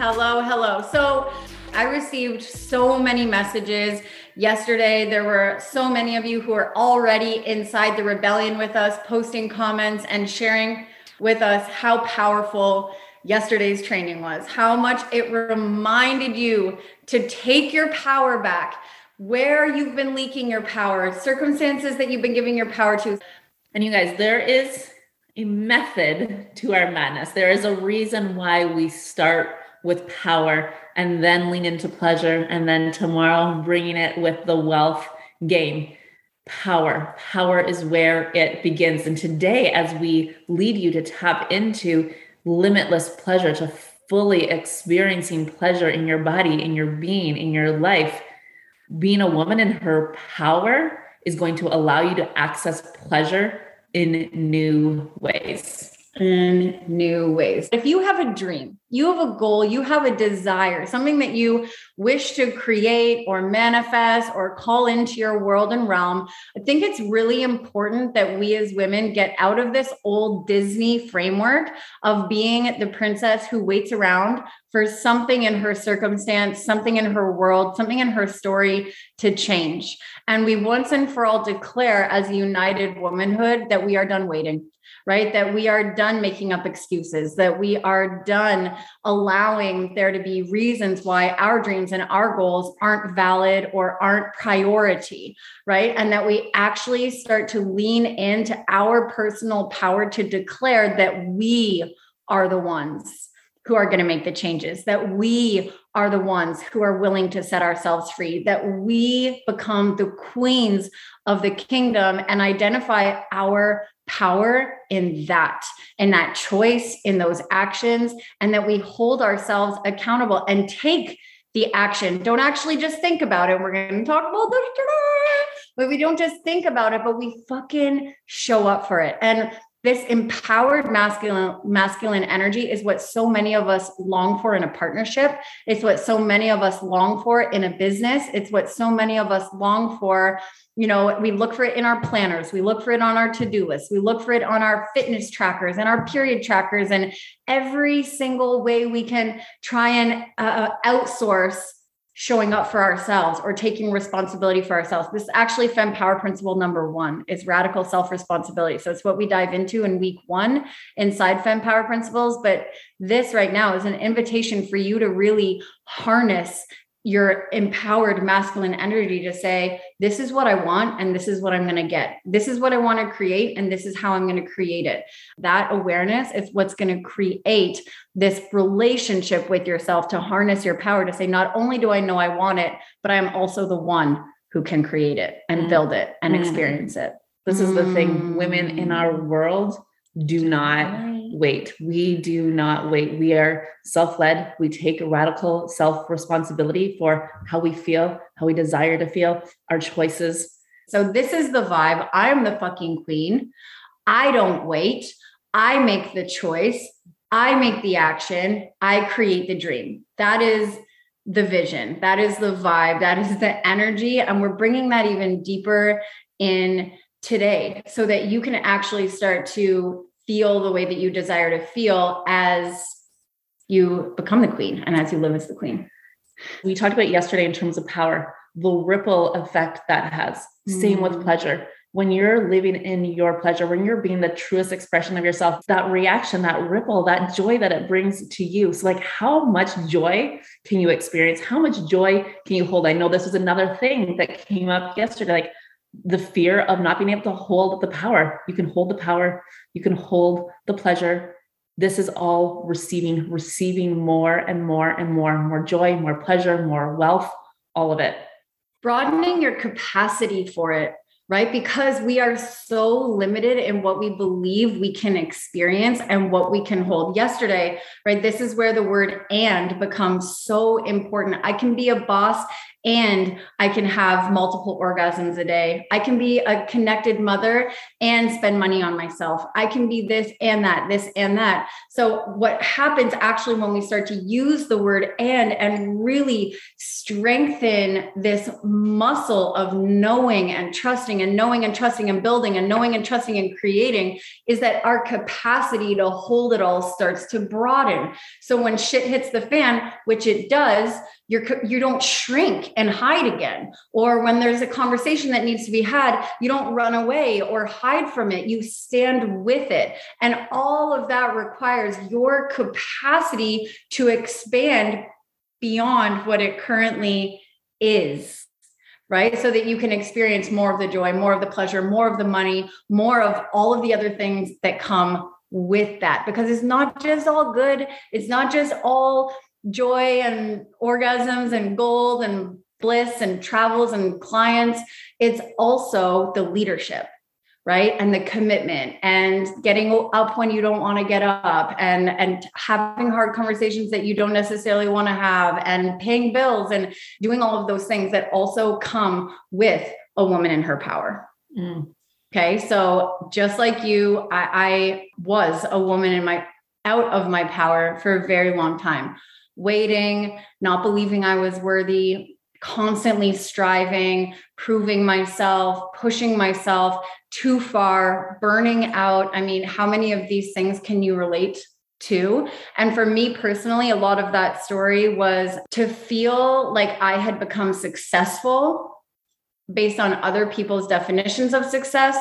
Hello, hello. So I received so many messages yesterday. There were so many of you who are already inside the rebellion with us, posting comments and sharing with us how powerful yesterday's training was, how much it reminded you to take your power back, where you've been leaking your power, circumstances that you've been giving your power to. And you guys, there is a method to our madness. There is a reason why we start with power and then lean into pleasure and then tomorrow bringing it with the wealth game power. Power is where it begins. And today as we lead you to tap into limitless pleasure to fully experiencing pleasure in your body in your being in your life being a woman in her power is going to allow you to access pleasure in new ways in new ways. If you have a dream, you have a goal, you have a desire, something that you wish to create or manifest or call into your world and realm, I think it's really important that we as women get out of this old Disney framework of being the princess who waits around for something in her circumstance, something in her world, something in her story to change. And we once and for all declare as united womanhood that we are done waiting right? That we are done making up excuses, that we are done allowing there to be reasons why our dreams and our goals aren't valid or aren't priority, right? And that we actually start to lean into our personal power to declare that we are the ones who are going to make the changes, that we are the ones who are willing to set ourselves free, that we become the queens of the kingdom and identify our power in that, in that choice, in those actions, and that we hold ourselves accountable and take the action. Don't actually just think about it. We're going to talk about this today, but we don't just think about it, but we fucking show up for it. And this empowered masculine masculine energy is what so many of us long for in a partnership. It's what so many of us long for in a business. It's what so many of us long for you know we look for it in our planners. We look for it on our to-do list we look for it on our fitness trackers and our period trackers and every single way we can try and uh, outsource showing up for ourselves or taking responsibility for ourselves. This is actually Femme power principle number one. Is radical self-responsibility. So it's what we dive into in week one inside Femme power principles. But this right now is an invitation for you to really harness your empowered masculine energy to say, this is what I want and this is what I'm going to get. This is what I want to create and this is how I'm going to create it. That awareness is what's going to create this relationship with yourself to harness your power to say, not only do I know I want it, but I'm also the one who can create it and mm. build it and mm. experience it. This is the thing women in our world do not wait. We do not wait. We are self led. We take radical self responsibility for how we feel, how we desire to feel, our choices. So, this is the vibe. I'm the fucking queen. I don't wait. I make the choice. I make the action. I create the dream. That is the vision. That is the vibe. That is the energy. And we're bringing that even deeper in today so that you can actually start to feel the way that you desire to feel as you become the queen and as you live as the queen. We talked about yesterday in terms of power, the ripple effect that has. Mm. Same with mm. pleasure. When you're living in your pleasure, when you're being the truest expression of yourself, that reaction, that ripple, that joy that it brings to you. So, like, how much joy can you experience? How much joy can you hold? I know this was another thing that came up yesterday. Like, the fear of not being able to hold the power. You can hold the power, you can hold the pleasure. This is all receiving, receiving more and more and more, more joy, more pleasure, more wealth, all of it. Broadening your capacity for it right? Because we are so limited in what we believe we can experience and what we can hold. Yesterday, right? This is where the word and becomes so important. I can be a boss and I can have multiple orgasms a day. I can be a connected mother and spend money on myself. I can be this and that, this and that. So, what happens actually when we start to use the word and and really strengthen this muscle of knowing and trusting and knowing and trusting and building and knowing and trusting and creating is that our capacity to hold it all starts to broaden. So, when shit hits the fan, which it does, you're you don't shrink and hide again. Or when there's a conversation that needs to be had you don't run away or hide from it. You stand with it. And all of that requires your capacity to expand beyond what it currently is right? So that you can experience more of the joy more of the pleasure more of the money more of all of the other things that come with that. Because it's not just all good. It's not just all joy and orgasms and gold and bliss and travels and clients. It's also the leadership, right? And the commitment and getting up when you don't want to get up and, and having hard conversations that you don't necessarily want to have and paying bills and doing all of those things that also come with a woman in her power. Mm. Okay. So just like you, I, I was a woman in my out of my power for a very long time waiting, not believing I was worthy, constantly striving, proving myself, pushing myself too far, burning out. I mean, how many of these things can you relate to? And for me personally, a lot of that story was to feel like I had become successful based on other people's definitions of success,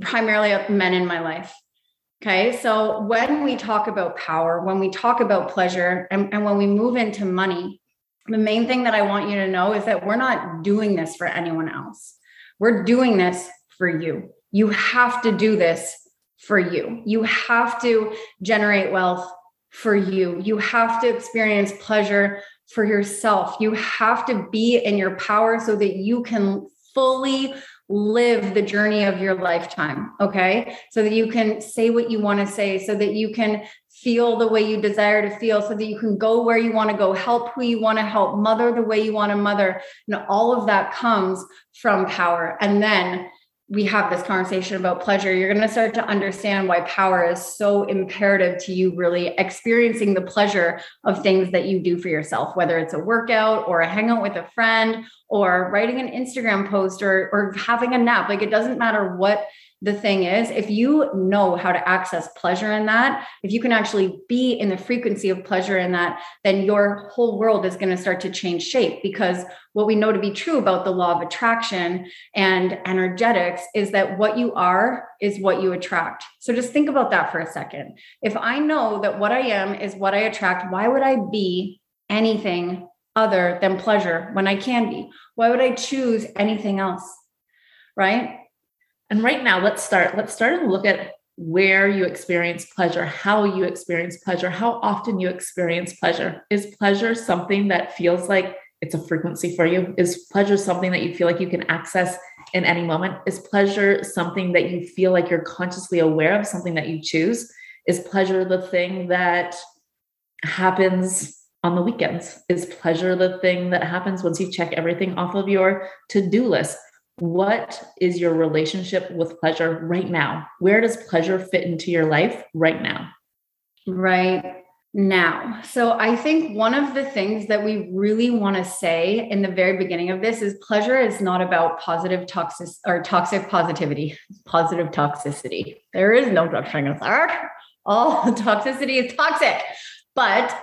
primarily men in my life. Okay. So when we talk about power, when we talk about pleasure, and, and when we move into money, the main thing that I want you to know is that we're not doing this for anyone else. We're doing this for you. You have to do this for you. You have to generate wealth for you. You have to experience pleasure for yourself. You have to be in your power so that you can fully live the journey of your lifetime. Okay. So that you can say what you want to say, so that you can feel the way you desire to feel, so that you can go where you want to go, help who you want to help, mother the way you want to mother. And all of that comes from power. And then we have this conversation about pleasure, you're going to start to understand why power is so imperative to you really experiencing the pleasure of things that you do for yourself, whether it's a workout or a hangout with a friend or writing an Instagram post or, or having a nap. Like it doesn't matter what the thing is, if you know how to access pleasure in that, if you can actually be in the frequency of pleasure in that, then your whole world is going to start to change shape. Because what we know to be true about the law of attraction and energetics is that what you are is what you attract. So just think about that for a second. If I know that what I am is what I attract, why would I be anything other than pleasure when I can be? Why would I choose anything else? Right? And right now, let's start. Let's start and look at where you experience pleasure, how you experience pleasure, how often you experience pleasure. Is pleasure something that feels like it's a frequency for you? Is pleasure something that you feel like you can access in any moment? Is pleasure something that you feel like you're consciously aware of, something that you choose? Is pleasure the thing that happens on the weekends? Is pleasure the thing that happens once you check everything off of your to do list? What is your relationship with pleasure right now? Where does pleasure fit into your life right now? Right now. So I think one of the things that we really want to say in the very beginning of this is pleasure is not about positive toxic or toxic positivity, positive toxicity. There is no toxic. All toxicity is toxic. But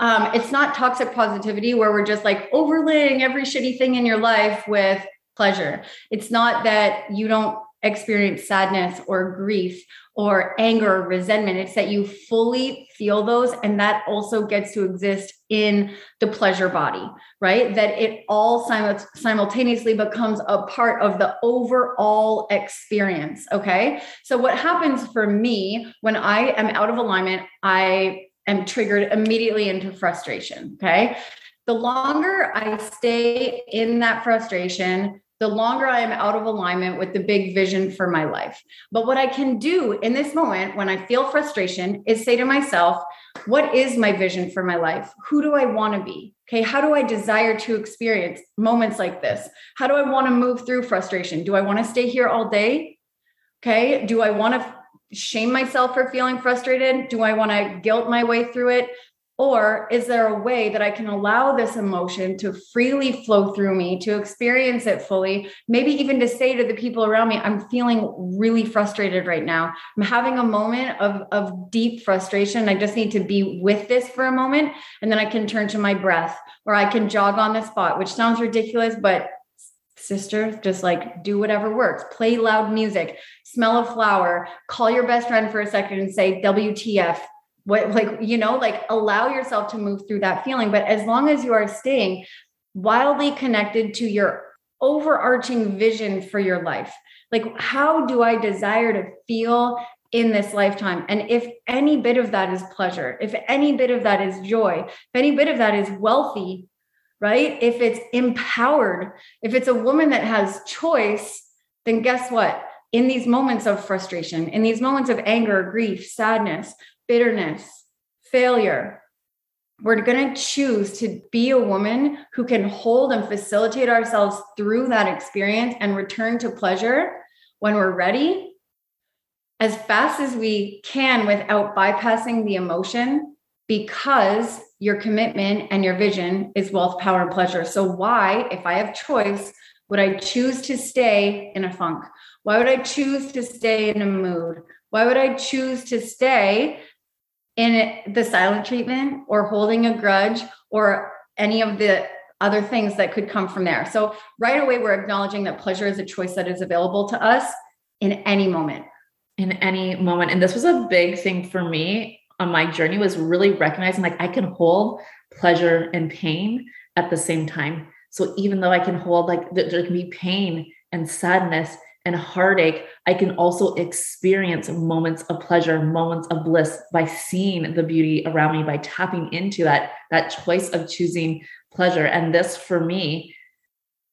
um, it's not toxic positivity where we're just like overlaying every shitty thing in your life with pleasure. It's not that you don't experience sadness or grief or anger or resentment. It's that you fully feel those. And that also gets to exist in the pleasure body, right? That it all simultaneously becomes a part of the overall experience. Okay. So, what happens for me when I am out of alignment, I am triggered immediately into frustration. Okay. The longer I stay in that frustration, the longer I am out of alignment with the big vision for my life. But what I can do in this moment when I feel frustration is say to myself, what is my vision for my life? Who do I want to be? Okay, how do I desire to experience moments like this? How do I want to move through frustration? Do I want to stay here all day? Okay, do I want to shame myself for feeling frustrated? Do I want to guilt my way through it? Or is there a way that I can allow this emotion to freely flow through me, to experience it fully? Maybe even to say to the people around me, I'm feeling really frustrated right now. I'm having a moment of, of deep frustration. I just need to be with this for a moment. And then I can turn to my breath or I can jog on the spot, which sounds ridiculous, but sister, just like do whatever works. Play loud music, smell a flower, call your best friend for a second and say, WTF what like you know like allow yourself to move through that feeling. But as long as you are staying wildly connected to your overarching vision for your life like how do i desire to feel in this lifetime? And if any bit of that is pleasure if any bit of that is joy if any bit of that is wealthy right? If it's empowered if it's a woman that has choice then guess what? In these moments of frustration in these moments of anger grief sadness bitterness, failure. We're going to choose to be a woman who can hold and facilitate ourselves through that experience and return to pleasure when we're ready as fast as we can without bypassing the emotion because your commitment and your vision is wealth, power, and pleasure. So, why, if I have choice, would I choose to stay in a funk? Why would I choose to stay in a mood? Why would I choose to stay in the silent treatment or holding a grudge or any of the other things that could come from there. So right away we're acknowledging that pleasure is a choice that is available to us in any moment. In any moment. And this was a big thing for me on my journey was really recognizing like I can hold pleasure and pain at the same time. So even though I can hold like there can be pain and sadness and heartache, I can also experience moments of pleasure, moments of bliss by seeing the beauty around me, by tapping into that, that choice of choosing pleasure. And this for me,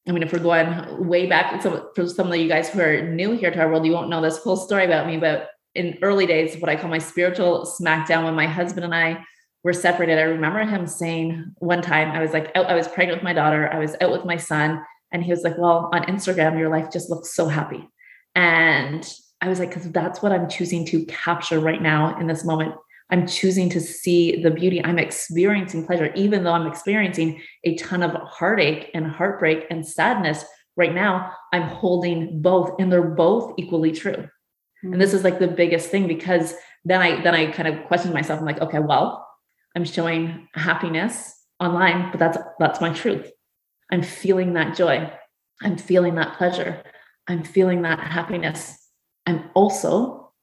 I mean, if we're going way back, for some of you guys who are new here to our world, you won't know this whole story about me, but in early days, what I call my spiritual smackdown when my husband and I were separated, I remember him saying one time, I was like, out, I was pregnant with my daughter, I was out with my son, and he was like, Well, on Instagram, your life just looks so happy. And I was like, Because that's what I'm choosing to capture right now in this moment. I'm choosing to see the beauty. I'm experiencing pleasure, even though I'm experiencing a ton of heartache and heartbreak and sadness right now. I'm holding both, and they're both equally true. Mm-hmm. And this is like the biggest thing because then I then I kind of questioned myself. I'm like, okay, well, I'm showing happiness online, but that's that's my truth. I'm feeling that joy. I'm feeling that pleasure. I'm feeling that happiness. I'm also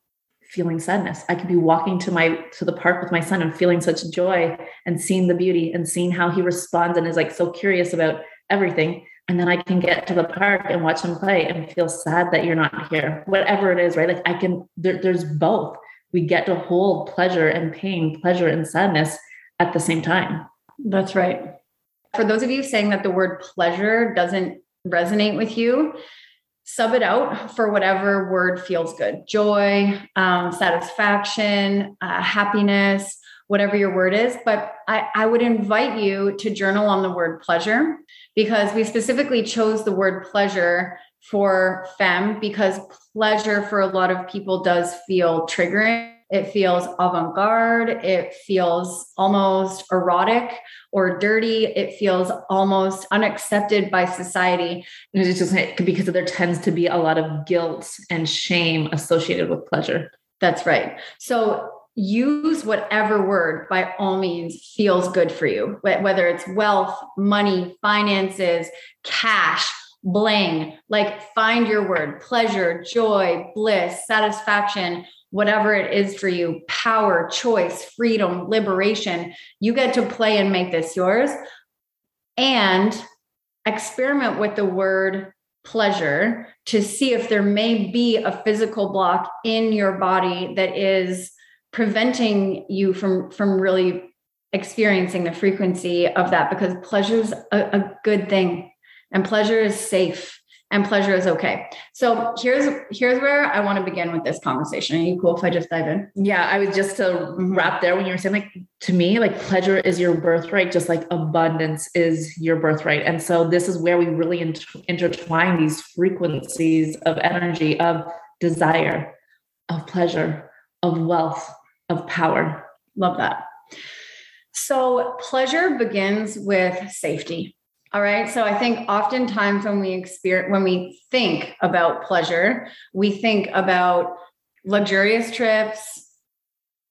feeling sadness. I could be walking to my to the park with my son and feeling such joy and seeing the beauty and seeing how he responds and is like so curious about everything. And then I can get to the park and watch him play and feel sad that you're not here. Whatever it is, right? Like I can there, there's both. We get to hold pleasure and pain, pleasure and sadness at the same time. That's right. For those of you saying that the word pleasure doesn't resonate with you, sub it out for whatever word feels good joy, um, satisfaction, uh, happiness, whatever your word is. But I, I would invite you to journal on the word pleasure because we specifically chose the word pleasure for Femme because pleasure for a lot of people does feel triggering it feels avant garde. It feels almost erotic or dirty. It feels almost unaccepted by society. And it's just because there tends to be a lot of guilt and shame associated with pleasure. That's right. So use whatever word by all means feels good for you, whether it's wealth, money, finances, cash, bling, like find your word pleasure, joy, bliss, satisfaction whatever it is for you power, choice, freedom, liberation. You get to play and make this yours. And experiment with the word pleasure to see if there may be a physical block in your body that is preventing you from from really experiencing the frequency of that because pleasure is a, a good thing and pleasure is safe and pleasure is okay. So here's here's where I want to begin with this conversation. Are you cool if I just dive in? Yeah, I was just to mm-hmm. wrap there when you were saying like to me, like pleasure is your birthright, just like abundance is your birthright. And so this is where we really inter- intertwine these frequencies of energy, of desire, of pleasure, of wealth, of power. Love that. So pleasure begins with safety. All right. So I think oftentimes when we experience, when we think about pleasure, we think about luxurious trips,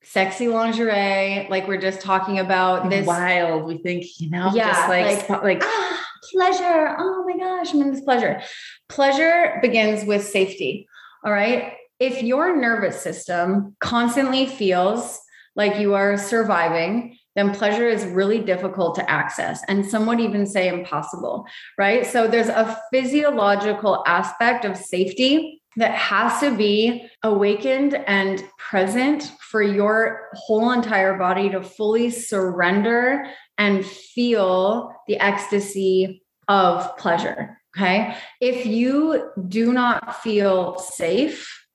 sexy lingerie, like we're just talking about this wild. We think, you know, yeah, just like, like, like ah, pleasure. Oh my gosh, I'm in this pleasure. Pleasure begins with safety. All right. If your nervous system constantly feels like you are surviving, then pleasure is really difficult to access and some would even say impossible, right? So there's a physiological aspect of safety that has to be awakened and present for your whole entire body to fully surrender and feel the ecstasy of pleasure. Okay. If you do not feel safe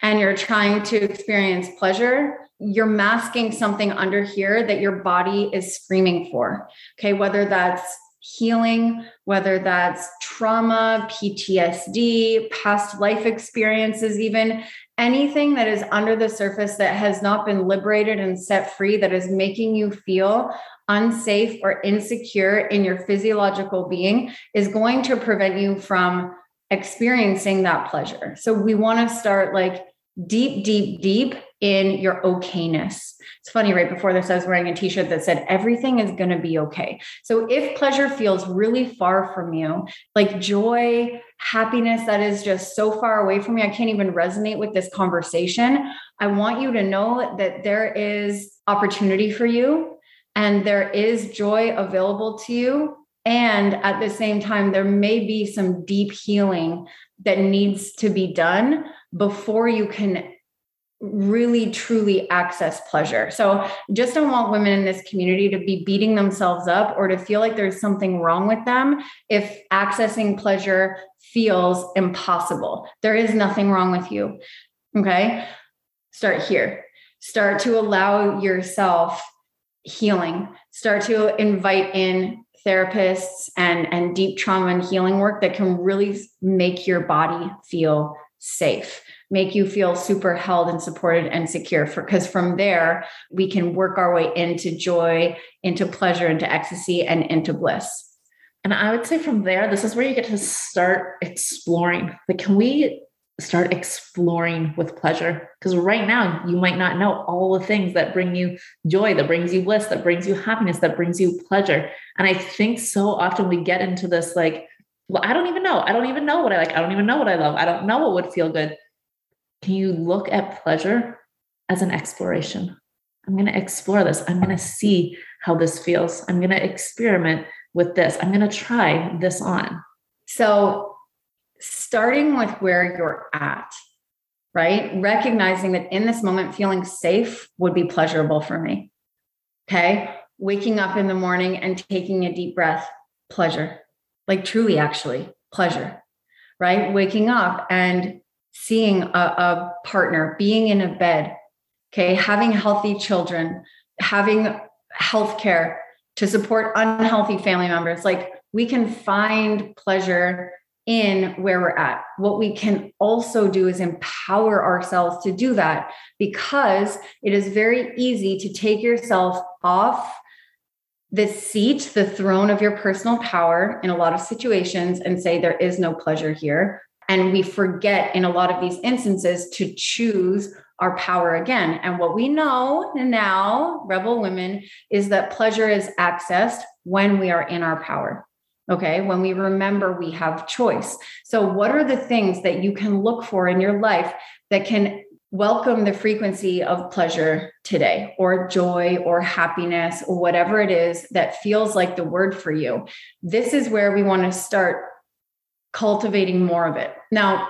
and you're trying to experience pleasure, you're masking something under here that your body is screaming for. Okay, whether that's healing, whether that's trauma, PTSD, past life experiences, even anything that is under the surface that has not been liberated and set free, that is making you feel unsafe or insecure in your physiological being, is going to prevent you from experiencing that pleasure. So we want to start like deep, deep, deep in your okayness. It's funny, right before this, I was wearing a t shirt that said, Everything is going to be okay. So if pleasure feels really far from you, like joy, happiness that is just so far away from me, I can't even resonate with this conversation. I want you to know that there is opportunity for you and there is joy available to you. And at the same time, there may be some deep healing that needs to be done before you can really truly access pleasure. So just don't want women in this community to be beating themselves up or to feel like there's something wrong with them if accessing pleasure feels impossible. There is nothing wrong with you. Okay? Start here. Start to allow yourself healing. Start to invite in therapists and and deep trauma and healing work that can really make your body feel safe make you feel super held and supported and secure for because from there we can work our way into joy into pleasure into ecstasy and into bliss. And i would say from there this is where you get to start exploring. Like can we start exploring with pleasure? Because right now you might not know all the things that bring you joy that brings you bliss that brings you happiness that brings you pleasure. And i think so often we get into this like well i don't even know i don't even know what i like i don't even know what i love i don't know what would feel good can you look at pleasure as an exploration? I'm going to explore this. I'm going to see how this feels. I'm going to experiment with this. I'm going to try this on. So, starting with where you're at, right? Recognizing that in this moment, feeling safe would be pleasurable for me. Okay. Waking up in the morning and taking a deep breath, pleasure. Like truly, actually, pleasure, right? Waking up and seeing a, a partner, being in a bed, okay, having healthy children, having health care to support unhealthy family members. Like we can find pleasure in where we're at. What we can also do is empower ourselves to do that because it is very easy to take yourself off the seat, the throne of your personal power in a lot of situations and say, there is no pleasure here. And we forget in a lot of these instances to choose our power again. And what we know now, rebel women, is that pleasure is accessed when we are in our power. Okay. When we remember we have choice. So, what are the things that you can look for in your life that can welcome the frequency of pleasure today, or joy, or happiness, or whatever it is that feels like the word for you? This is where we want to start cultivating more of it. Now,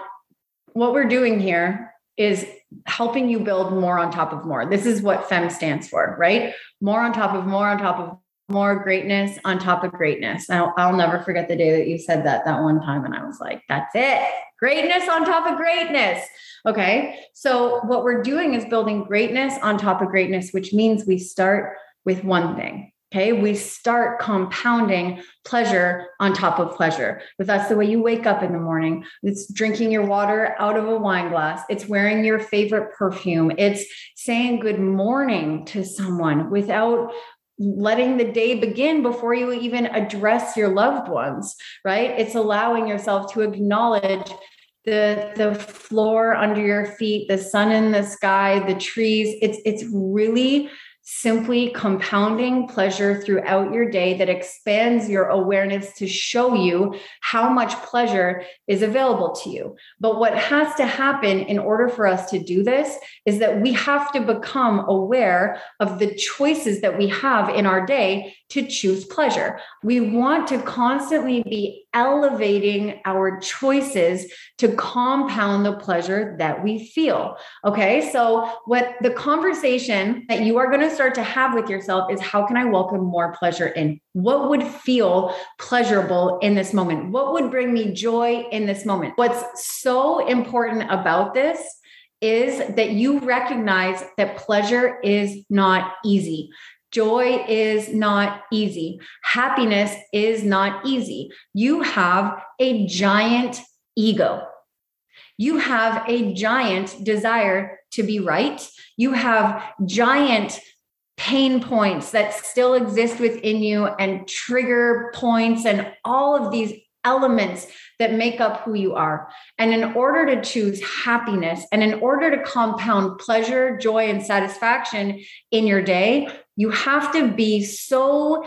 what we're doing here is helping you build more on top of more. This is what FEM stands for, right? More on top of more on top of more greatness on top of greatness. I'll, I'll never forget the day that you said that that one time. And I was like, that's it. Greatness on top of greatness. Okay. So, what we're doing is building greatness on top of greatness, which means we start with one thing. Okay, we start compounding pleasure on top of pleasure. But that's the way you wake up in the morning. It's drinking your water out of a wine glass. It's wearing your favorite perfume. It's saying good morning to someone without letting the day begin before you even address your loved ones, right? It's allowing yourself to acknowledge the the floor under your feet, the sun in the sky, the trees. It's it's really simply compounding pleasure throughout your day that expands your awareness to show you how much pleasure is available to you. But what has to happen in order for us to do this is that we have to become aware of the choices that we have in our day to choose pleasure. We want to constantly be elevating our choices to compound the pleasure that we feel. Okay. So, what the conversation that you are going to start to have with yourself is how can I welcome more pleasure in? What would feel pleasurable in this moment? What would bring me joy in this moment? What's so important about this is that you recognize that pleasure is not easy. Joy is not easy. Happiness is not easy. You have a giant ego. You have a giant desire to be right. You have giant pain points that still exist within you and trigger points and all of these elements that make up who you are. And in order to choose happiness and in order to compound pleasure, joy, and satisfaction in your day, you have to be so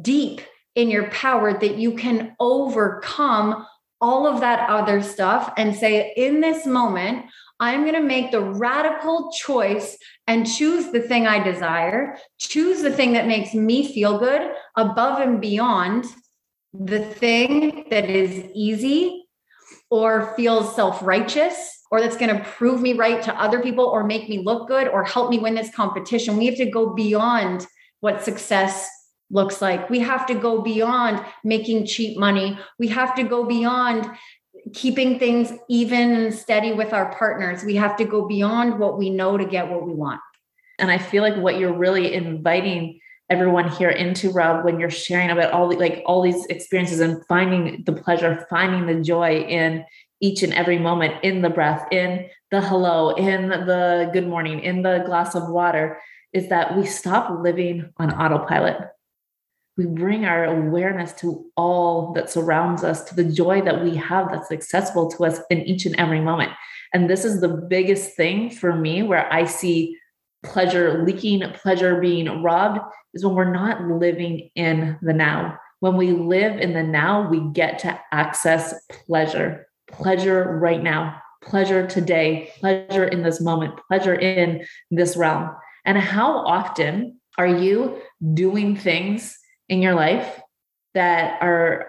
deep in your power that you can overcome all of that other stuff and say, in this moment, I'm going to make the radical choice and choose the thing I desire, choose the thing that makes me feel good above and beyond the thing that is easy or feels self righteous or that's going to prove me right to other people or make me look good or help me win this competition. We have to go beyond what success looks like. We have to go beyond making cheap money. We have to go beyond keeping things even and steady with our partners. We have to go beyond what we know to get what we want. And I feel like what you're really inviting everyone here into Rob when you're sharing about all the, like all these experiences and finding the pleasure, finding the joy in each and every moment in the breath, in the hello, in the good morning, in the glass of water, is that we stop living on autopilot. We bring our awareness to all that surrounds us, to the joy that we have that's accessible to us in each and every moment. And this is the biggest thing for me where I see pleasure leaking, pleasure being robbed, is when we're not living in the now. When we live in the now, we get to access pleasure, pleasure right now, pleasure today, pleasure in this moment, pleasure in this realm. And how often are you doing things in your life that are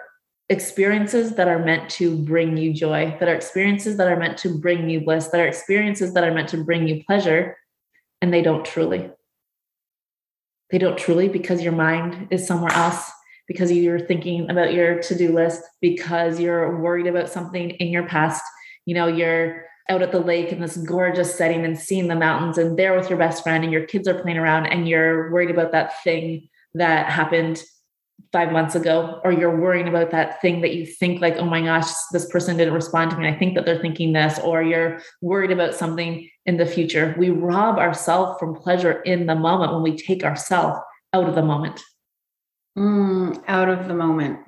experiences that are meant to bring you joy, that are experiences that are meant to bring you bliss, that are experiences that are meant to bring you pleasure, and they don't truly? They don't truly because your mind is somewhere else, because you're thinking about your to do list, because you're worried about something in your past. You know, you're out at the lake in this gorgeous setting and seeing the mountains and there with your best friend and your kids are playing around and you're worried about that thing that happened five months ago or you're worrying about that thing that you think like oh my gosh this person didn't respond to me i think that they're thinking this or you're worried about something in the future. We rob ourselves from pleasure in the moment when we take ourselves out of the moment. Mm, out of the moment.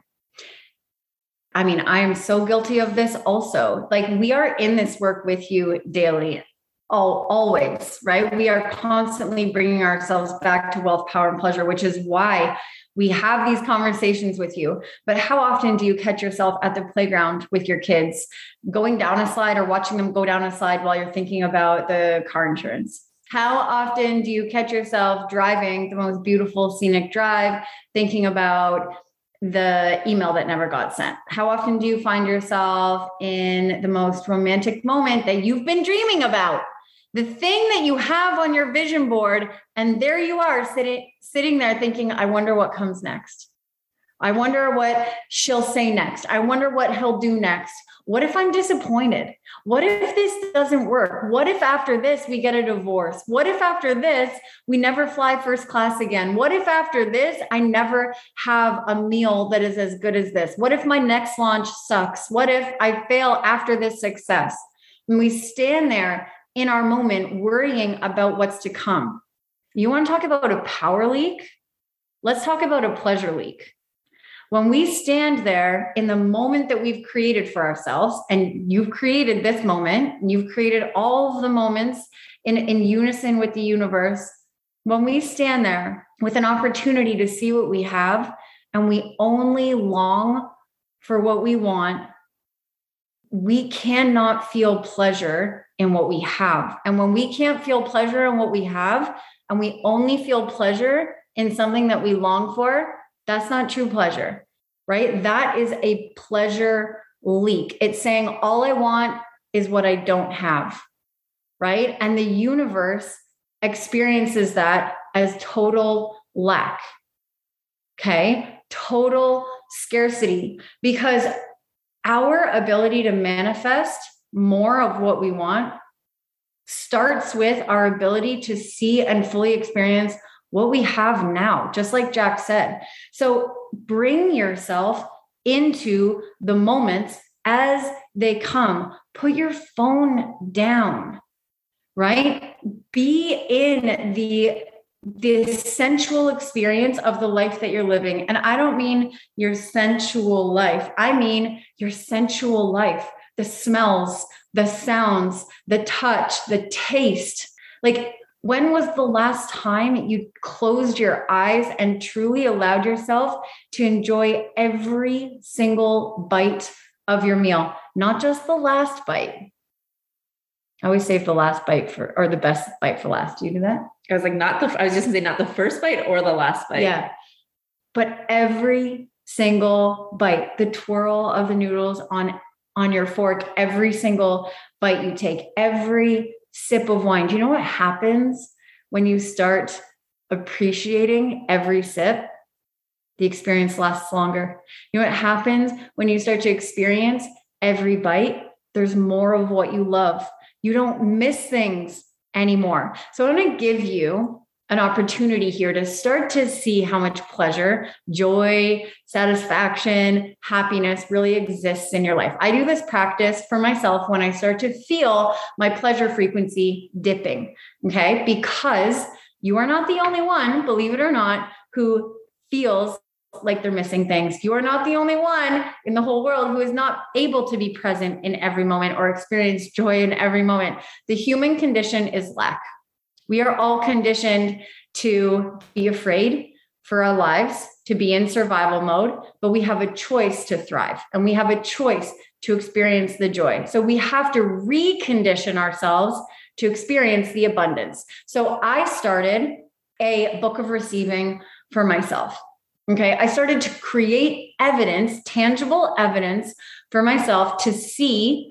I mean, I am so guilty of this also. Like we are in this work with you daily, all always, right? We are constantly bringing ourselves back to wealth, power, and pleasure, which is why we have these conversations with you, but how often do you catch yourself at the playground with your kids going down a slide or watching them go down a slide while you're thinking about the car insurance? How often do you catch yourself driving the most beautiful scenic drive, thinking about the email that never got sent? How often do you find yourself in the most romantic moment that you've been dreaming about? The thing that you have on your vision board and there you are sitting sitting there thinking i wonder what comes next. I wonder what she'll say next. I wonder what he'll do next. What if i'm disappointed? What if this doesn't work? What if after this we get a divorce? What if after this we never fly first class again? What if after this i never have a meal that is as good as this? What if my next launch sucks? What if i fail after this success? When we stand there in our moment worrying about what's to come. You want to talk about a power leak? Let's talk about a pleasure leak. When we stand there in the moment that we've created for ourselves, and you've created this moment, you've created all of the moments in, in unison with the universe. When we stand there with an opportunity to see what we have, and we only long for what we want, we cannot feel pleasure in what we have. And when we can't feel pleasure in what we have, and we only feel pleasure in something that we long for, that's not true pleasure, right? That is a pleasure leak. It's saying, all I want is what I don't have, right? And the universe experiences that as total lack, okay? Total scarcity because our ability to manifest more of what we want starts with our ability to see and fully experience what we have now, just like Jack said. So bring yourself into the moments as they come. Put your phone down, right? Be in the the sensual experience of the life that you're living. And I don't mean your sensual life. I mean your sensual life the smells, the sounds, the touch, the taste. Like, when was the last time you closed your eyes and truly allowed yourself to enjoy every single bite of your meal, not just the last bite? I always save the last bite for, or the best bite for last. Do you do that? I was like, not the, I was just gonna say, not the first bite or the last bite. Yeah. But every single bite, the twirl of the noodles on on your fork every single bite you take, every sip of wine. Do you know what happens when you start appreciating every sip? The experience lasts longer. You know what happens when you start to experience every bite? There's more of what you love. You don't miss things anymore. So I'm going to give you an opportunity here to start to see how much pleasure, joy, satisfaction, happiness really exists in your life. I do this practice for myself when I start to feel my pleasure frequency dipping. Okay. Because you are not the only one, believe it or not, who feels like they're missing things. You are not the only one in the whole world who is not able to be present in every moment or experience joy in every moment. The human condition is lack. We are all conditioned to be afraid for our lives, to be in survival mode, but we have a choice to thrive and we have a choice to experience the joy. So we have to recondition ourselves to experience the abundance. So I started a book of receiving for myself. Okay. I started to create evidence, tangible evidence for myself to see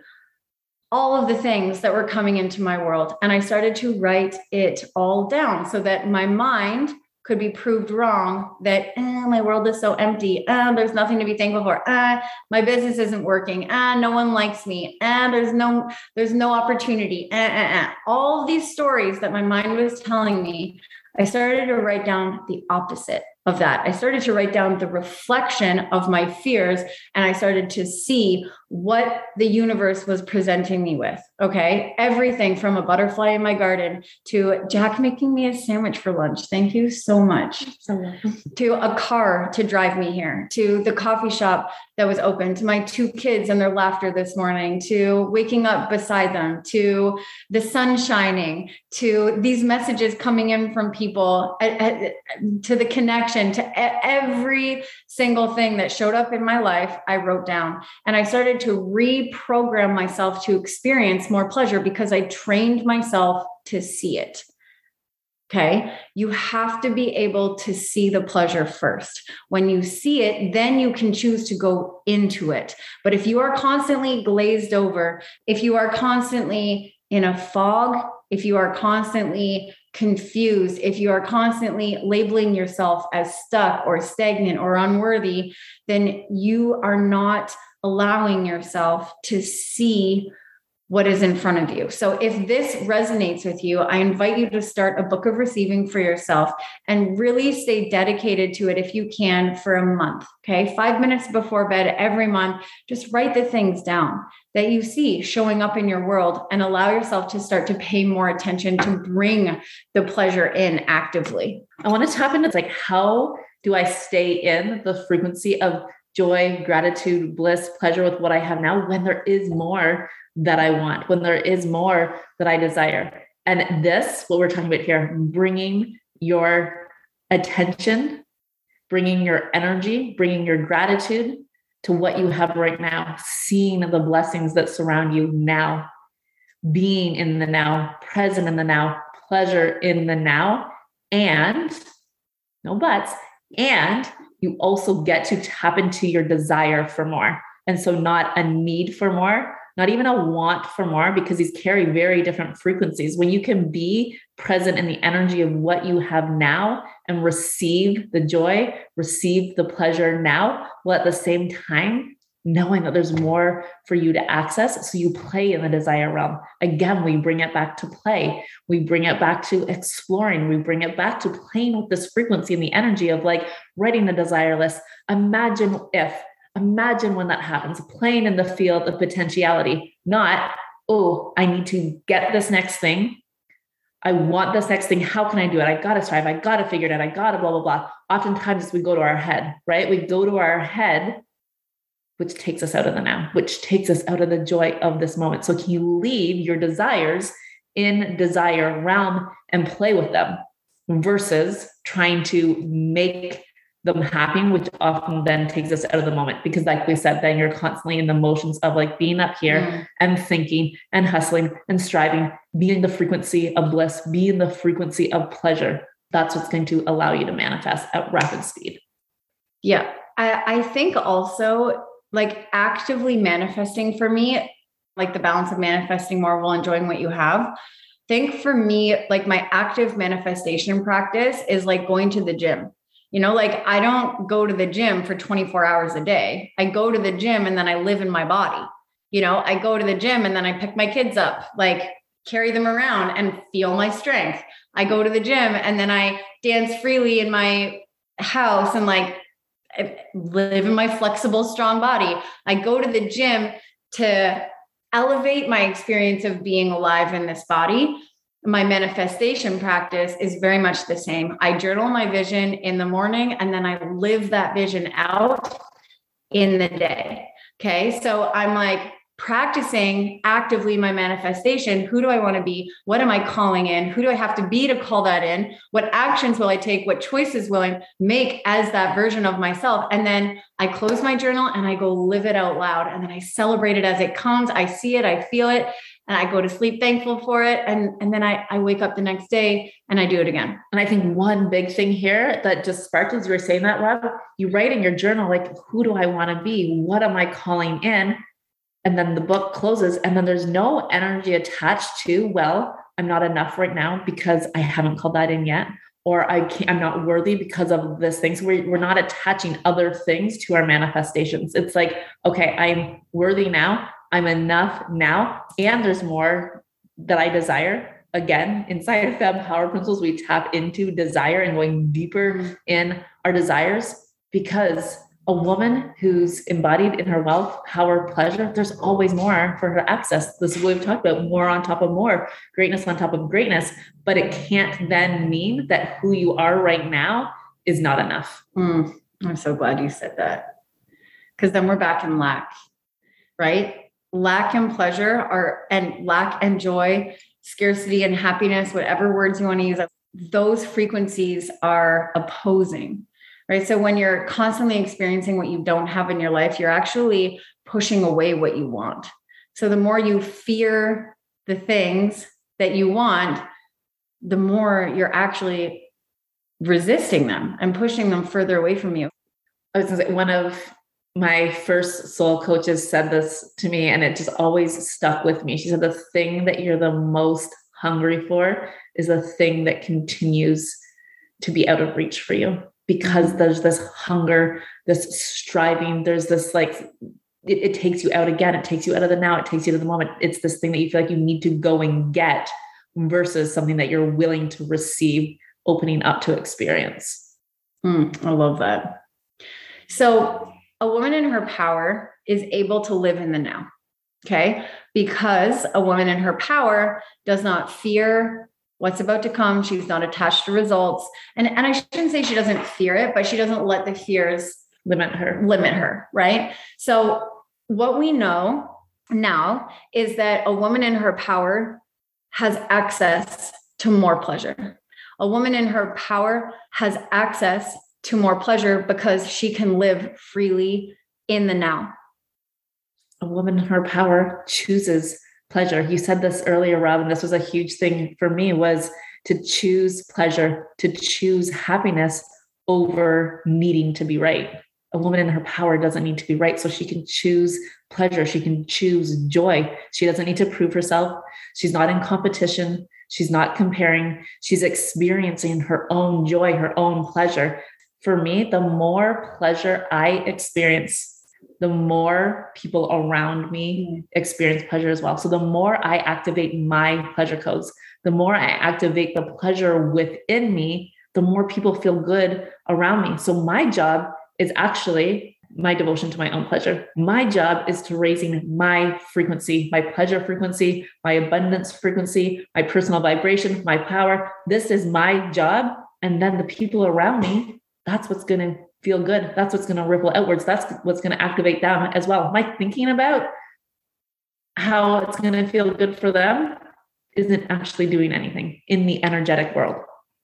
all of the things that were coming into my world. And I started to write it all down so that my mind could be proved wrong that eh, my world is so empty. Uh, there's nothing to be thankful for. Uh, my business isn't working. Uh, no one likes me. And there's no there's no opportunity. Uh, all these stories that my mind was telling me, I started to write down the opposite of that. I started to write down the reflection of my fears and I started to see what the universe was presenting me with. Okay. Everything from a butterfly in my garden to Jack making me a sandwich for lunch. Thank you so much. So to a car to drive me here, to the coffee shop that was open, to my two kids and their laughter this morning, to waking up beside them, to the sun shining, to these messages coming in from people, to the connection, to every single thing that showed up in my life, I wrote down. And I started to reprogram myself to experience more pleasure because I trained myself to see it. Okay. You have to be able to see the pleasure first. When you see it, then you can choose to go into it. But if you are constantly glazed over, if you are constantly in a fog, if you are constantly confused, if you are constantly labeling yourself as stuck or stagnant or unworthy, then you are not allowing yourself to see what is in front of you. So, if this resonates with you, I invite you to start a book of receiving for yourself and really stay dedicated to it if you can for a month. Okay. Five minutes before bed every month, just write the things down that you see showing up in your world and allow yourself to start to pay more attention to bring the pleasure in actively. I want to tap into like, how do I stay in the frequency of joy, gratitude, bliss, pleasure with what I have now when there is more that I want, when there is more that I desire. And this, what we're talking about here, bringing your attention, bringing your energy, bringing your gratitude to what you have right now, seeing the blessings that surround you now, being in the now, present in the now, pleasure in the now, and no buts, and you also get to tap into your desire for more. And so, not a need for more, not even a want for more because these carry very different frequencies. When you can be present in the energy of what you have now and receive the joy, receive the pleasure now, while at the same time knowing that there's more for you to access. So you play in the desire realm. Again, we bring it back to play. We bring it back to exploring. We bring it back to playing with this frequency and the energy of like writing the desire list. Imagine if Imagine when that happens, playing in the field of potentiality, not, oh, I need to get this next thing. I want this next thing. How can I do it? I got to strive. I got to figure it out. I got to blah, blah, blah. Oftentimes we go to our head, right? We go to our head, which takes us out of the now, which takes us out of the joy of this moment. So can you leave your desires in desire realm and play with them versus trying to make them happy, which often then takes us out of the moment. Because, like we said, then you're constantly in the motions of like being up here mm. and thinking and hustling and striving, being the frequency of bliss, being the frequency of pleasure. That's what's going to allow you to manifest at rapid speed. Yeah. I, I think also like actively manifesting for me, like the balance of manifesting more while enjoying what you have. Think for me, like my active manifestation practice is like going to the gym you know, like I don't go to the gym for 24 hours a day. I go to the gym and then I live in my body. You know, I go to the gym and then I pick my kids up, like carry them around and feel my strength. I go to the gym and then I dance freely in my house and like live in my flexible, strong body. I go to the gym to elevate my experience of being alive in this body my manifestation practice is very much the same. I journal my vision in the morning and then I live that vision out in the day. Okay. So I'm like practicing actively my manifestation. Who do I want to be? What am I calling in? Who do I have to be to call that in? What actions will I take? What choices will I make as that version of myself? And then I close my journal and I go live it out loud. And then I celebrate it as it comes. I see it, I feel it and I go to sleep thankful for it. And, and then I, I wake up the next day and I do it again. And I think one big thing here that just sparked as you were saying that, Rob, you write in your journal, like, who do I want to be? What am I calling in? And then the book closes, and then there's no energy attached to, well, I'm not enough right now because I haven't called that in yet. Or I can't, I'm not worthy because of this thing. So we're, we're not attaching other things to our manifestations. It's like, okay, I'm worthy now I'm enough now, and there's more that I desire. Again, inside of Femme Power Principles, we tap into desire and going deeper in our desires because a woman who's embodied in her wealth, power, pleasure, there's always more for her access. This is what we've talked about more on top of more, greatness on top of greatness. But it can't then mean that who you are right now is not enough. Mm, I'm so glad you said that. Because then we're back in lack, right? Lack and pleasure are and lack and joy, scarcity and happiness, whatever words you want to use, those frequencies are opposing. Right. So when you're constantly experiencing what you don't have in your life, you're actually pushing away what you want. So the more you fear the things that you want, the more you're actually resisting them and pushing them further away from you. One of my first soul coaches said this to me and it just always stuck with me. She said, The thing that you're the most hungry for is the thing that continues to be out of reach for you because mm-hmm. there's this hunger, this striving, there's this like, it, it, takes you out again. It takes you out of the now. It takes you to the moment. It's this thing that you feel like you need to go and get versus something that you're willing to receive, opening up to experience. Mm, I love that. So, a woman in her power is able to live in the now. Okay. Because a woman in her power does not fear what's about to come. She's not attached to results. And, and I shouldn't say she doesn't fear it, but she doesn't let the fears limit her. Limit her. Right. So, what we know now is that a woman in her power has access to more pleasure. A woman in her power has access to more pleasure because she can live freely in the now. A woman in her power chooses pleasure. You said this earlier, Rob, and this was a huge thing for me was to choose pleasure, to choose happiness over needing to be right. A woman in her power doesn't need to be right. So she can choose pleasure. She can choose joy. She doesn't need to prove herself. She's not in competition. She's not comparing. She's experiencing her own joy, her own pleasure for me, the more pleasure I experience, the more people around me mm. experience pleasure as well. So the more I activate my pleasure codes, the more I activate the pleasure within me, the more people feel good around me. So my job is actually my devotion to my own pleasure. My job is to raising my frequency, my pleasure frequency, my abundance frequency, my personal vibration, my power. This is my job. And then the people around me that's what's going to feel good. That's what's going to ripple outwards. That's what's going to activate them as well. I thinking about how it's going to feel good for them? Isn't actually doing anything in the energetic world.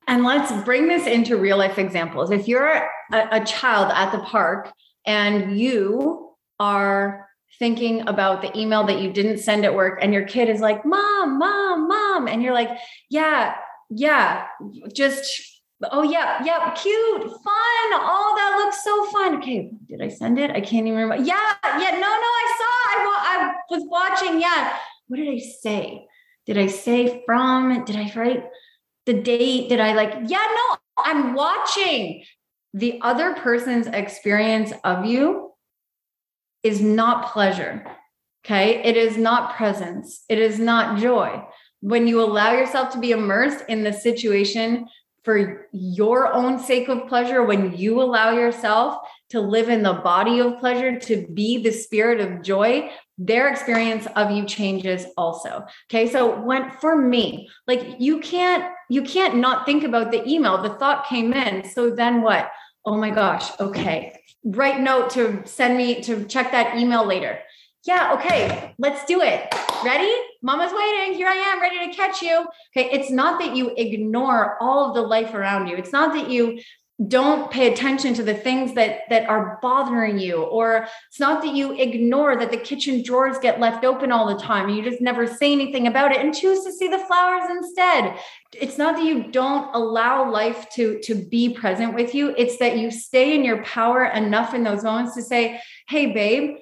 And let's bring this into real life examples. If you're a, a child at the park and you are thinking about the email that you didn't send at work and your kid is like, Mom, Mom, Mom. And you're like, Yeah, yeah, just oh yeah, yeah, cute, fun. Oh, that looks so fun. Okay, did I send it? I can't even remember. Yeah, yeah, no, no, I saw. I, I was watching. Yeah, what did I say? Did I say from? Did I write the date? Did I like? Yeah, no, I'm watching. The other person's experience of you is not pleasure. Okay, it is not presence. It is not joy. When you allow yourself to be immersed in the situation for your own sake of pleasure, when you allow yourself to live in the body of pleasure, to be the spirit of joy, their experience of you changes also. Okay. So when for me, like you can't, you can't not think about the email. The thought came in. So then what? Oh my gosh. Okay. Write note to send me to check that email later. Yeah, okay, let's do it. Ready? Mama's waiting. Here I am, ready to catch you. Okay, it's not that you ignore all of the life around you. It's not that you don't pay attention to the things that that are bothering you or it's not that you ignore that the kitchen drawers get left open all the time and you just never say anything about it and choose to see the flowers instead it's not that you don't allow life to to be present with you it's that you stay in your power enough in those moments to say hey babe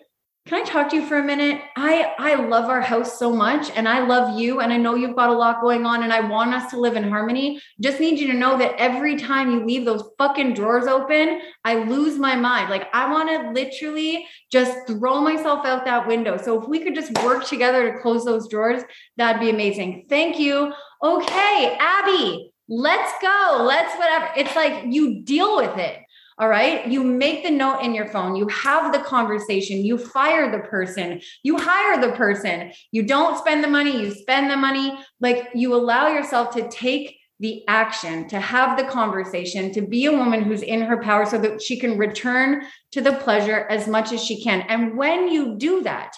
can I talk to you for a minute? I I love our house so much and I love you and I know you've got a lot going on and I want us to live in harmony. Just need you to know that every time you leave those fucking drawers open, I lose my mind. Like I want to literally just throw myself out that window. So if we could just work together to close those drawers, that'd be amazing. Thank you. Okay, Abby, let's go. Let's whatever. It's like you deal with it. All right. You make the note in your phone, you have the conversation, you fire the person, you hire the person, you don't spend the money, you spend the money. Like you allow yourself to take the action, to have the conversation, to be a woman who's in her power so that she can return to the pleasure as much as she can. And when you do that,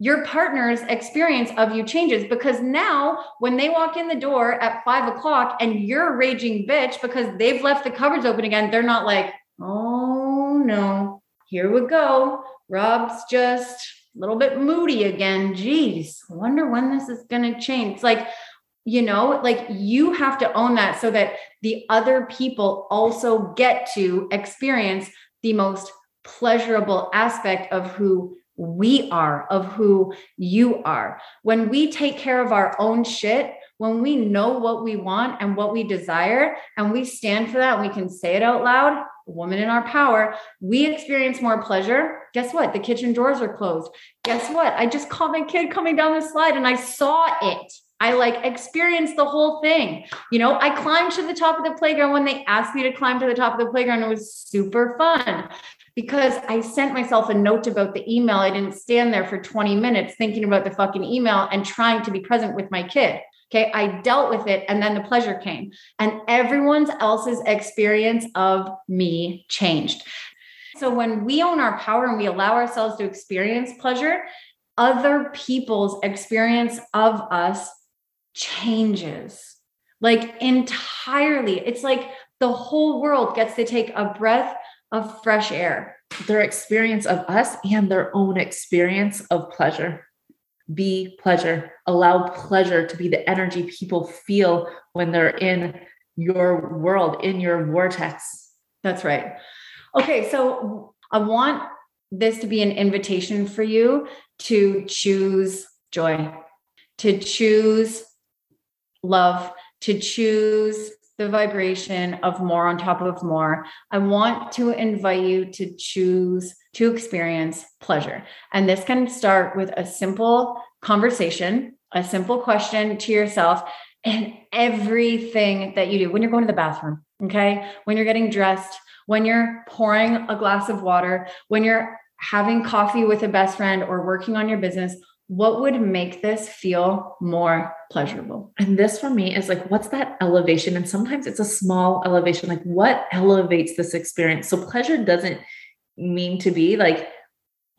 your partner's experience of you changes because now when they walk in the door at five o'clock and you're raging bitch because they've left the cupboards open again, they're not like, no, here we go. Rob's just a little bit moody again. Geez, wonder when this is going to change. It's like, you know, like you have to own that so that the other people also get to experience the most pleasurable aspect of who we are, of who you are. When we take care of our own shit, when we know what we want and what we desire, and we stand for that, we can say it out loud, woman in our power, we experience more pleasure. Guess what? The kitchen doors are closed. Guess what? I just caught my kid coming down the slide and I saw it. I like experienced the whole thing. You know, I climbed to the top of the playground when they asked me to climb to the top of the playground. It was super fun because I sent myself a note about the email. I didn't stand there for 20 minutes thinking about the fucking email and trying to be present with my kid. Okay. I dealt with it and then the pleasure came, and everyone else's experience of me changed. So when we own our power and we allow ourselves to experience pleasure, other people's experience of us changes like entirely. It's like the whole world gets to take a breath of fresh air. Their experience of us and their own experience of pleasure be pleasure. Allow pleasure to be the energy people feel when they're in your world, in your vortex. That's right. Okay, so I want this to be an invitation for you to choose joy, to choose love, to choose the vibration of more on top of more. I want to invite you to choose to experience pleasure. And this can start with a simple conversation, a simple question to yourself, and everything that you do when you're going to the bathroom, okay? When you're getting dressed, when you're pouring a glass of water, when you're having coffee with a best friend or working on your business, what would make this feel more pleasurable? And this for me is like, what's that elevation? And sometimes it's a small elevation. Like, what elevates this experience? So, pleasure doesn't mean to be like,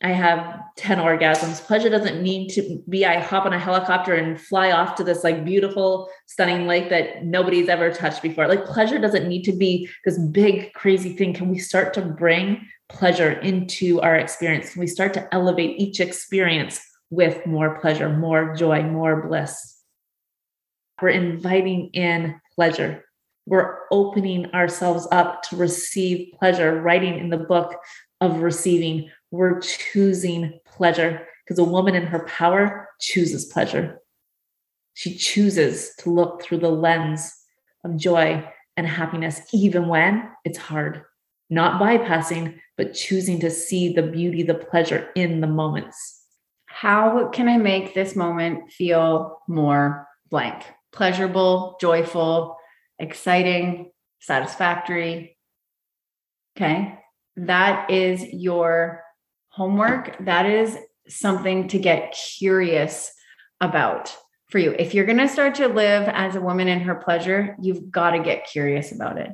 I have 10 orgasms. Pleasure doesn't mean to be I hop on a helicopter and fly off to this like beautiful, stunning lake that nobody's ever touched before. Like, pleasure doesn't need to be this big, crazy thing. Can we start to bring pleasure into our experience? Can we start to elevate each experience with more pleasure, more joy, more bliss. We're inviting in pleasure. We're opening ourselves up to receive pleasure, writing in the book of receiving. We're choosing pleasure because a woman in her power chooses pleasure. She chooses to look through the lens of joy and happiness, even when it's hard. Not bypassing, but choosing to see the beauty, the pleasure in the moments how can I make this moment feel more blank, pleasurable, joyful, exciting, satisfactory? Okay. That is your homework. That is something to get curious about for you. If you're going to start to live as a woman in her pleasure, you've got to get curious about it.